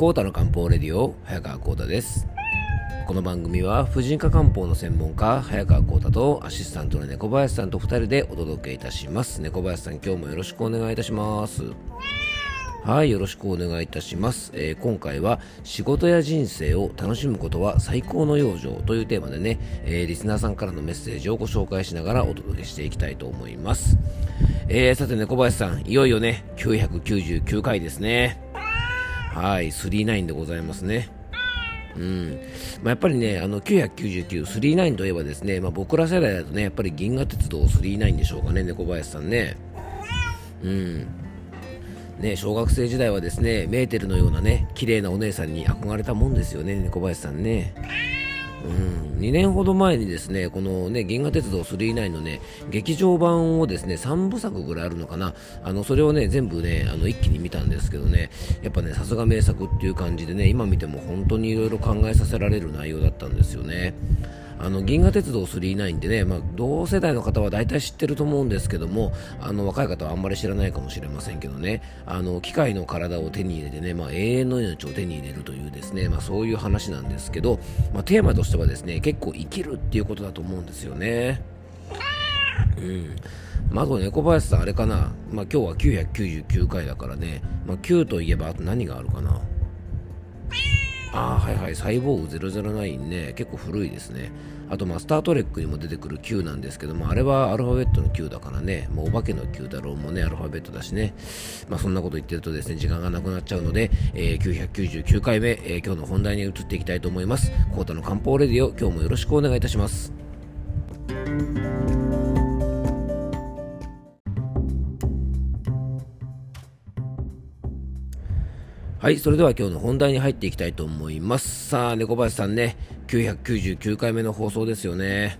コータの漢方レディオ早川コータです。この番組は婦人科漢方の専門家早川コータとアシスタントの猫林さんと2人でお届けいたします。猫林さん今日もよろしくお願いいたします。はいよろしくお願いいたします、えー、今回は仕事や人生を楽しむことは最高の養生というテーマでね、えー、リスナーさんからのメッセージをご紹介しながらお届けしていきたいと思います。えー、さて猫林さんいよいよね999回ですね。はい、39でございますね。うんまあ、やっぱりね、あの999、39といえばですね、まあ、僕ら世代だとね、やっぱり銀河鉄道39でしょうかね、猫林さんね。うん。ね、小学生時代はですね、メーテルのようなね、綺麗なお姉さんに憧れたもんですよね、猫林さんね。うん、2年ほど前にですねこのね銀河鉄道999のね劇場版をですね3部作ぐらいあるのかな。あのそれをね全部ねあの一気に見たんですけどね。やっぱねさすが名作っていう感じでね今見ても本当にいろいろ考えさせられる内容だったんですよね。あの銀河鉄道999ってね、まあ、同世代の方は大体知ってると思うんですけどもあの若い方はあんまり知らないかもしれませんけどねあの機械の体を手に入れてね、まあ、永遠の命を手に入れるというですね、まあ、そういう話なんですけど、まあ、テーマとしてはですね結構生きるっていうことだと思うんですよね。うんまず猫林さん、あれかな、まあ、今日は999回だからね、まあ、9といえばあと何があるかな。ああはいはい。サイボーグ009ね。結構古いですね。あとまあスター・トレックにも出てくる Q なんですけどもあれはアルファベットの Q だからね。もうお化けの Q だろうもね。アルファベットだしね。まあそんなこと言ってるとですね時間がなくなっちゃうので、えー、999回目、えー、今日の本題に移っていきたいと思います。コータの漢方レディオ今日もよろしくお願いいたします。はい、それでは今日の本題に入っていきたいと思います。さあ、猫林さんね、999回目の放送ですよね。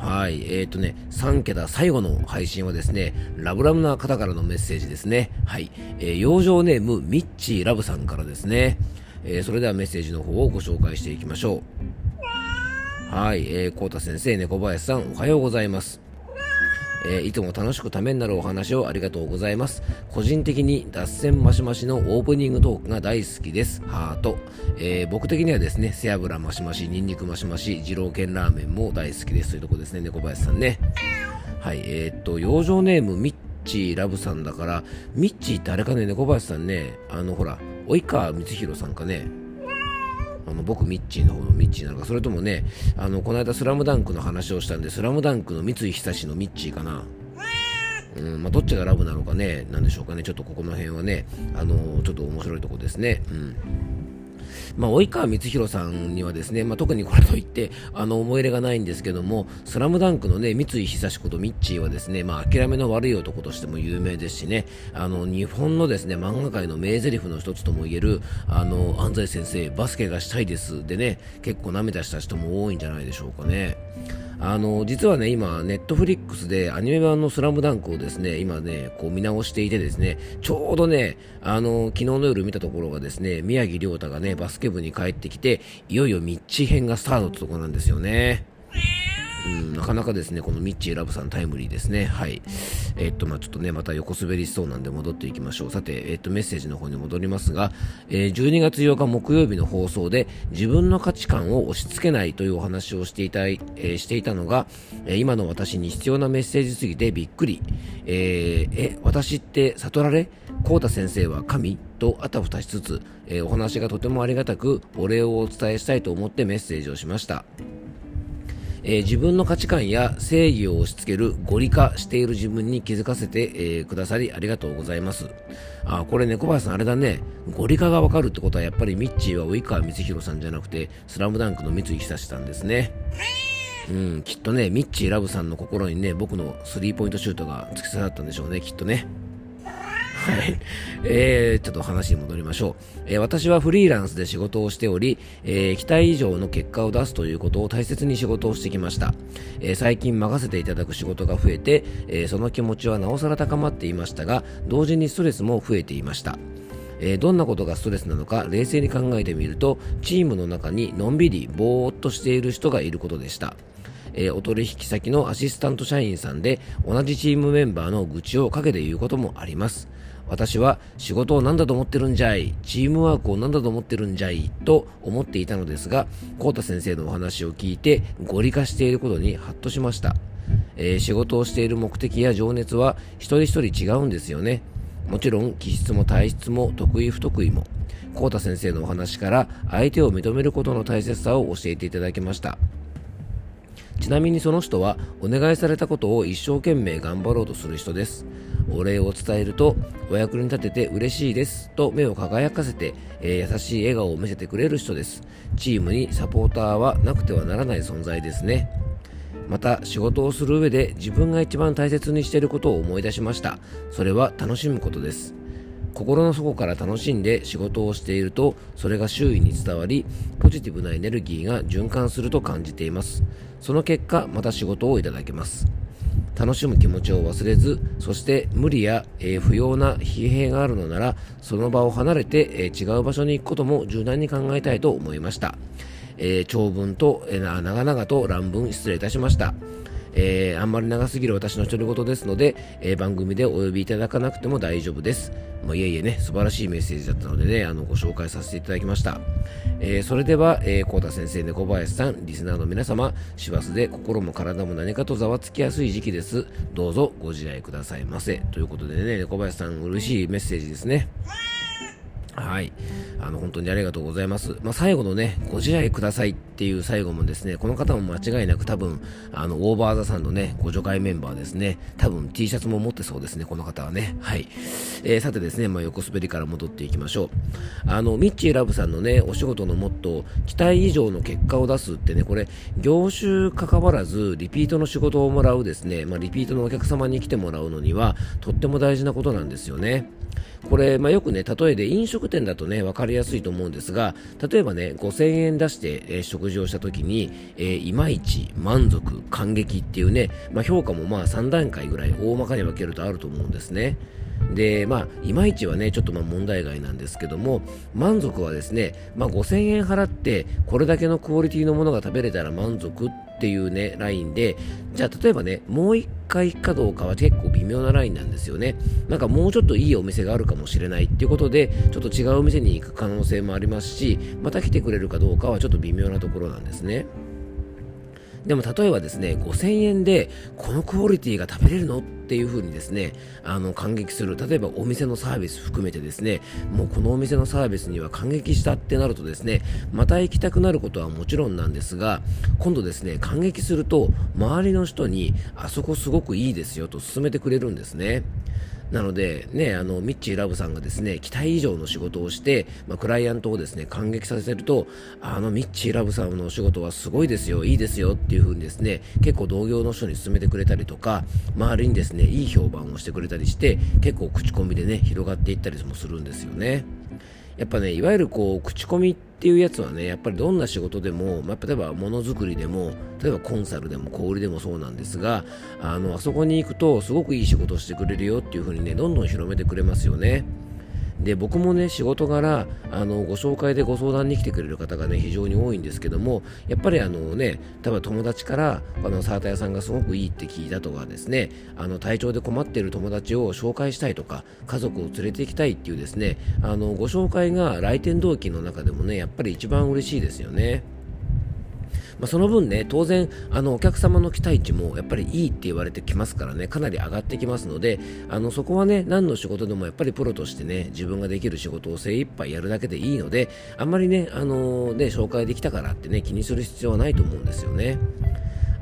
はい、えーとね、3桁最後の配信はですね、ラブラブな方からのメッセージですね。はい、えー、養生ネーム、ミッチーラブさんからですね。えー、それではメッセージの方をご紹介していきましょう。はい、えー、コータ先生、猫林さん、おはようございます。えー、いつも楽しくためになるお話をありがとうございます。個人的に脱線マシマシのオープニングトークが大好きです。ハート。えー、僕的にはですね、背脂マシマシ、ニンニクマシマシ、二郎系ラーメンも大好きですというとこですね、猫林さんね。はい、えー、っと、養生ネームミッチーラブさんだから、ミッチーってあれかね、猫林さんね、あのほら、及川光弘さんかね、あの僕ミッチーの方のミッチーなのかそれともねあのこの間「スラムダンクの話をしたんで「スラムダンクの三井久志のミッチーかな。うんまあ、どっちがラブなのかね、なんでしょうかね、ちょっとここの辺はね、あのー、ちょっと面白いとこですね。うん。まあ、及川光弘さんにはですね、まあ、特にこれといって、あの、思い入れがないんですけども、スラムダンクのね、三井久志ことミッチーはですね、まあ、諦めの悪い男としても有名ですしね、あの、日本のですね、漫画界の名台詞の一つともいえる、あの、安西先生、バスケがしたいですでね、結構涙した人も多いんじゃないでしょうかね。あの実はね今、ネットフリックスでアニメ版の「スラムダンクをですね今ねこう見直していてですねちょうどねあの昨日の夜見たところがですね宮城亮太がねバスケ部に帰ってきていよいよミッチ編がスタートってところなんですよね。うん、なかなかですね、このミッチーラブさんタイムリーですね。はい。えっと、まあちょっとね、また横滑りしそうなんで戻っていきましょう。さて、えっと、メッセージの方に戻りますが、えー、12月8日木曜日の放送で、自分の価値観を押し付けないというお話をしていた、えー、していたのが、えー、今の私に必要なメッセージすぎてびっくり。え、え、私って悟られ？コータ先生は神？とあたふたしつつ、え、お話がとてもありがたく、お礼をお伝えしたいと思ってメッセージをしました。えー、自分の価値観や正義を押し付ける合理化している自分に気づかせて、えー、くださりありがとうございます。あ、これね、小林さんあれだね、合理化がわかるってことはやっぱりミッチーは及川光弘さんじゃなくて、スラムダンクの三井久志さんですね。うん、きっとね、ミッチーラブさんの心にね、僕のスリーポイントシュートが突き刺さったんでしょうね、きっとね。はい。えー、ちょっと話に戻りましょう。えー、私はフリーランスで仕事をしており、えー、期待以上の結果を出すということを大切に仕事をしてきました。えー、最近任せていただく仕事が増えて、えー、その気持ちはなおさら高まっていましたが、同時にストレスも増えていました。え、どんなことがストレスなのか冷静に考えてみるとチームの中にのんびりぼーっとしている人がいることでしたえー、お取引先のアシスタント社員さんで同じチームメンバーの愚痴を陰で言うこともあります。私は仕事を何だと思ってるんじゃい、チームワークを何だと思ってるんじゃい、と思っていたのですが、コータ先生のお話を聞いて、合理化していることにハッとしました。えー、仕事をしている目的や情熱は一人一人違うんですよね。もちろん気質も体質も得意不得意も。コータ先生のお話から相手を認めることの大切さを教えていただきました。ちなみにその人はお願いされたことを一生懸命頑張ろうとする人です。お礼を伝えるとお役に立てて嬉しいですと目を輝かせて、えー、優しい笑顔を見せてくれる人です。チームにサポーターはなくてはならない存在ですね。また仕事をする上で自分が一番大切にしていることを思い出しました。それは楽しむことです。心の底から楽しんで仕事をしているとそれが周囲に伝わりポジティブなエネルギーが循環すると感じています。その結果また仕事をいただけます。楽しむ気持ちを忘れず、そして無理や、えー、不要な疲弊があるのなら、その場を離れて、えー、違う場所に行くことも柔軟に考えたいと思いました。えー、長文と、えー、長々と乱文失礼いたしました。えー、あんまり長すぎる私の独り言ですので、えー、番組でお呼びいただかなくても大丈夫です。まあ、いえいえね、素晴らしいメッセージだったのでね、あの、ご紹介させていただきました。えー、それでは、えー、コー先生、猫林さん、リスナーの皆様、師走で心も体も何かとざわつきやすい時期です。どうぞご自愛くださいませ。ということでね、猫林さん、嬉しいメッセージですね。はい。あの、本当にありがとうございます。まあ、最後のね、ご自愛くださいっていう最後もですね、この方も間違いなく多分、あの、オーバーザさんのね、ご助会メンバーですね。多分 T シャツも持ってそうですね、この方はね。はい。えー、さてですね、まあ、横滑りから戻っていきましょう。あの、ミッチーラブさんのね、お仕事のモットー、期待以上の結果を出すってね、これ、業種関わらず、リピートの仕事をもらうですね、まあ、リピートのお客様に来てもらうのには、とっても大事なことなんですよね。これ、まあ、よくね、例えで飲食店だとね、分かりやすいと思うんですが、例えばね、5000円出して、えー、食事をした時に、えー、いまいち、満足、感激っていうね、まあ、評価もまあ3段階ぐらい大まかに分けるとあると思うんですね。で、まあ、いまいちはね、ちょっとまあ問題外なんですけども、満足はですね、まあ、5000円払って、これだけのクオリティのものが食べれたら満足っていうね、ラインで、じゃあ例えばね、もう一回行くかどうかは結構微妙なラインなんですよね。なんかもうちょっといいお店があるかもしれないっていうことで、ちょっと違うお店に行く可能性もありますし、また来てくれるかどうかはちょっと微妙なところなんですね。でも例えばですね、5000円でこのクオリティが食べれるのっていう風にですね、あの、感激する。例えばお店のサービス含めてですね、もうこのお店のサービスには感激したってなるとですね、また行きたくなることはもちろんなんですが、今度ですね、感激すると、周りの人に、あそこすごくいいですよと勧めてくれるんですね。なので、ね、あの、ミッチーラブさんがですね、期待以上の仕事をして、まあ、クライアントをですね、感激させると、あの、ミッチーラブさんのお仕事はすごいですよ、いいですよっていう風にですね、結構同業の人に勧めてくれたりとか、周りにですね、いい評判をしてくれたりして、結構口コミでね、広がっていったりもするんですよね。やっぱね、いわゆるこう、口コミっていうやつはね、やっぱりどんな仕事でも、まあ、例えばものづくりでも、例えばコンサルでも小売でもそうなんですが、あの、あそこに行くとすごくいい仕事をしてくれるよっていう風にね、どんどん広めてくれますよね。で僕もね仕事柄あのご紹介でご相談に来てくれる方がね非常に多いんですけどもやっぱりあのね多分友達からあのサーター屋さんがすごくいいって聞いたとかですねあの体調で困っている友達を紹介したいとか家族を連れて行きたいっていうですねあのご紹介が来店同期の中でもねやっぱり一番嬉しいですよね。まあ、その分ね、当然、あの、お客様の期待値もやっぱりいいって言われてきますからね、かなり上がってきますので、あの、そこはね、何の仕事でもやっぱりプロとしてね、自分ができる仕事を精一杯やるだけでいいので、あんまりね、あのー、ね、紹介できたからってね、気にする必要はないと思うんですよね。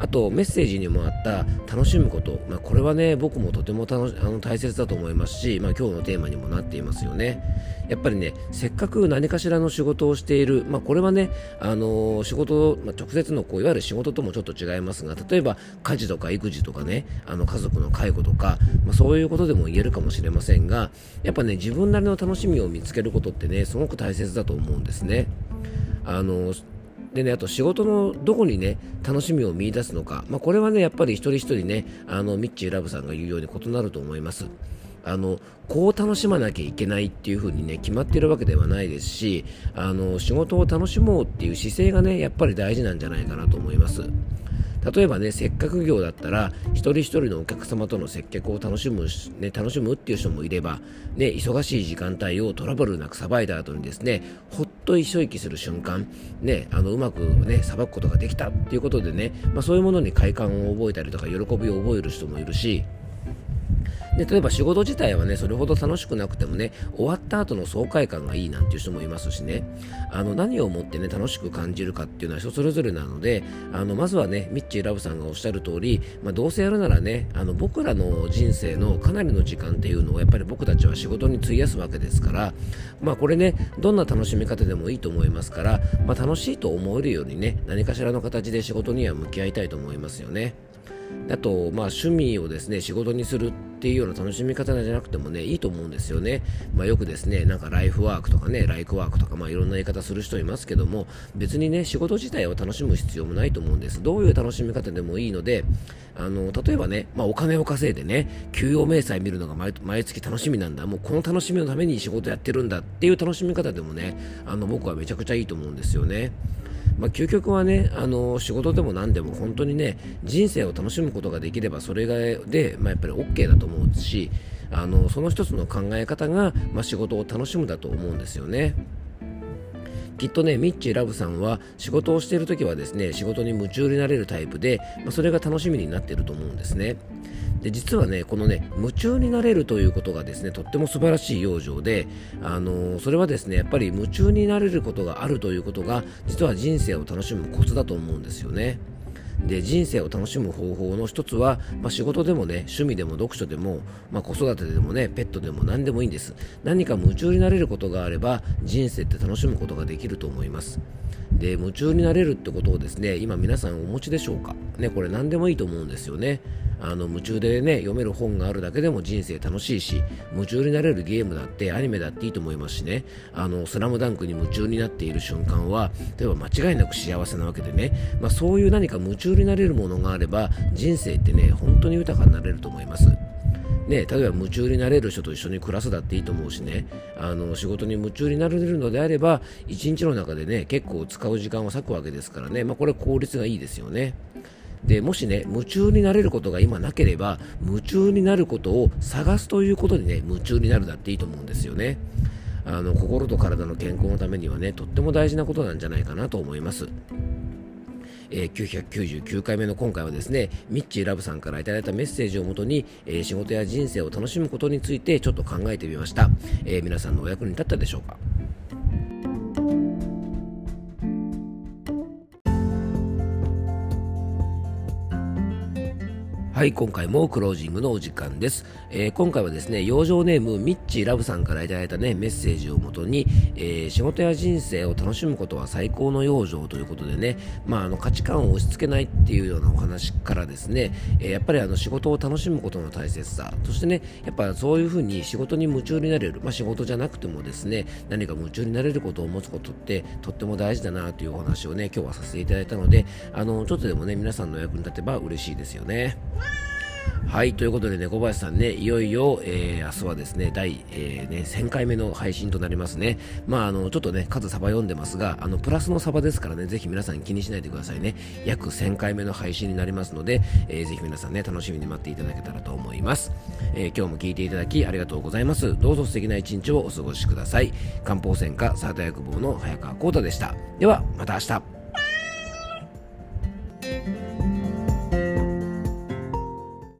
あとメッセージにもあった楽しむこと、まあ、これはね僕もとても楽しあの大切だと思いますし、まあ、今日のテーマにもなっていますよね。やっぱりねせっかく何かしらの仕事をしている、まあ、これはね、あの、仕事、まあ、直接のこういわゆる仕事ともちょっと違いますが例えば家事とか育児とかねあの家族の介護とか、まあ、そういうことでも言えるかもしれませんがやっぱね自分なりの楽しみを見つけることってねすごく大切だと思うんですね。あのでね、あと仕事のどこにね、楽しみを見いだすのか。まあ、これはね、やっぱり一人一人ね、あの、ミッチーラブさんが言うように異なると思います。あの、こう楽しまなきゃいけないっていう風にね、決まってるわけではないですし、あの、仕事を楽しもうっていう姿勢がね、やっぱり大事なんじゃないかなと思います。例えばね、接客業だったら、一人一人のお客様との接客を楽しむ、ね、楽しむっていう人もいれば、ね、忙しい時間帯をトラブルなくさばいた後にですね、ほっと一息する瞬間、ね、あのうまくね、さばくことができたっていうことでね、まあ、そういうものに快感を覚えたりとか、喜びを覚える人もいるし、で例えば仕事自体はねそれほど楽しくなくてもね終わった後の爽快感がいいなんていう人もいますしねあの何をもってね楽しく感じるかっていうのは人それぞれなのであのまずはねミッチーラブさんがおっしゃる通り、まあ、どうせやるならねあの僕らの人生のかなりの時間っていうのをやっぱり僕たちは仕事に費やすわけですからまあこれねどんな楽しみ方でもいいと思いますから、まあ、楽しいと思えるようにね何かしらの形で仕事には向き合いたいと思いますよね。あと、まあ、趣味をですね仕事にするっていうような楽しみ方じゃなくてもねいいと思うんですよね、まあ、よくですねなんかライフワークとかねライクワークとか、まあ、いろんな言い方する人いますけども別にね仕事自体を楽しむ必要もないと思うんです。どういう楽しみ方でもいいのであの例えばね、まあ、お金を稼いでね給与明細見るのが毎月楽しみなんだ。もうこの楽しみのために仕事やってるんだっていう楽しみ方でもねあの僕はめちゃくちゃいいと思うんですよね。まあ、究極はねあの仕事でも何でも本当にね人生を楽しむことができればそれがで、まあ、やっぱり OK だと思うしあのその一つの考え方が、まあ、仕事を楽しむだと思うんですよね。きっとね、ミッチーラブさんは仕事をしている時はですね、仕事に夢中になれるタイプで、まあ、それが楽しみになっていると思うんですね。で実はねこのね夢中になれるということがですねとっても素晴らしい養生で、あのー、それはですねやっぱり夢中になれることがあるということが実は人生を楽しむコツだと思うんですよね。で人生を楽しむ方法の一つは、まあ、仕事でもね趣味でも読書でも、まあ、子育てでもねペットでも何でもいいんです。何か夢中になれることがあれば人生って楽しむことができると思います。で夢中になれるってことをですね今皆さんお持ちでしょうか？ねこれ何でもいいと思うんですよね。あの夢中でね読める本があるだけでも人生楽しいし夢中になれるゲームだってアニメだっていいと思いますしね。あのスラムダンクに夢中になっている瞬間は例えば間違いなく幸せなわけでね、まあ、そういう何か夢中中になれるものがあれば人生ってね本当に豊かになれると思います。ね、例えば夢中になれる人と一緒に暮らすだっていいと思うしね。あの仕事に夢中になれるのであれば一日の中でね結構使う時間を割くわけですからね、まあ、これ効率がいいですよね。でもしね夢中になれることが今なければ夢中になることを探すということにね夢中になるだっていいと思うんですよね。あの心と体の健康のためにはねとっても大事なことなんじゃないかなと思います。えー、999回目の今回はですねミッチーラブさんから頂いたメッセージをもとに、えー、仕事や人生を楽しむことについてちょっと考えてみました、えー、皆さんのお役に立ったでしょうか？はい、今回もクロージングのお時間です。えー、今回はですね、養生ネームミッチーラブさんから頂いたね、メッセージをもとに、えー、仕事や人生を楽しむことは最高の養生ということでね、まあ、あの価値観を押し付けないっていうようなお話からですね、えー、やっぱりあの仕事を楽しむことの大切さ、そしてね、やっぱそういうふうに仕事に夢中になれる、まあ、仕事じゃなくてもですね、何か夢中になれることを持つことってとっても大事だなというお話をね、今日はさせていただいたので、あの、ちょっとでもね、皆さんの役に立てば嬉しいですよね。はい、ということでね、小林さんね、いよいよ、えー、明日はですね、第、えー、ね、1000回目の配信となりますね。まあ、あの、ちょっとね、数サバ読んでますが、あの、プラスのサバですからね、ぜひ皆さん気にしないでくださいね。約1000回目の配信になりますので、えー、ぜひ皆さんね、楽しみに待っていただけたらと思います。えー、今日も聞いていただきありがとうございます。どうぞ素敵な一日をお過ごしください。漢方専科サータ薬房の早川幸太でした。では、また明日。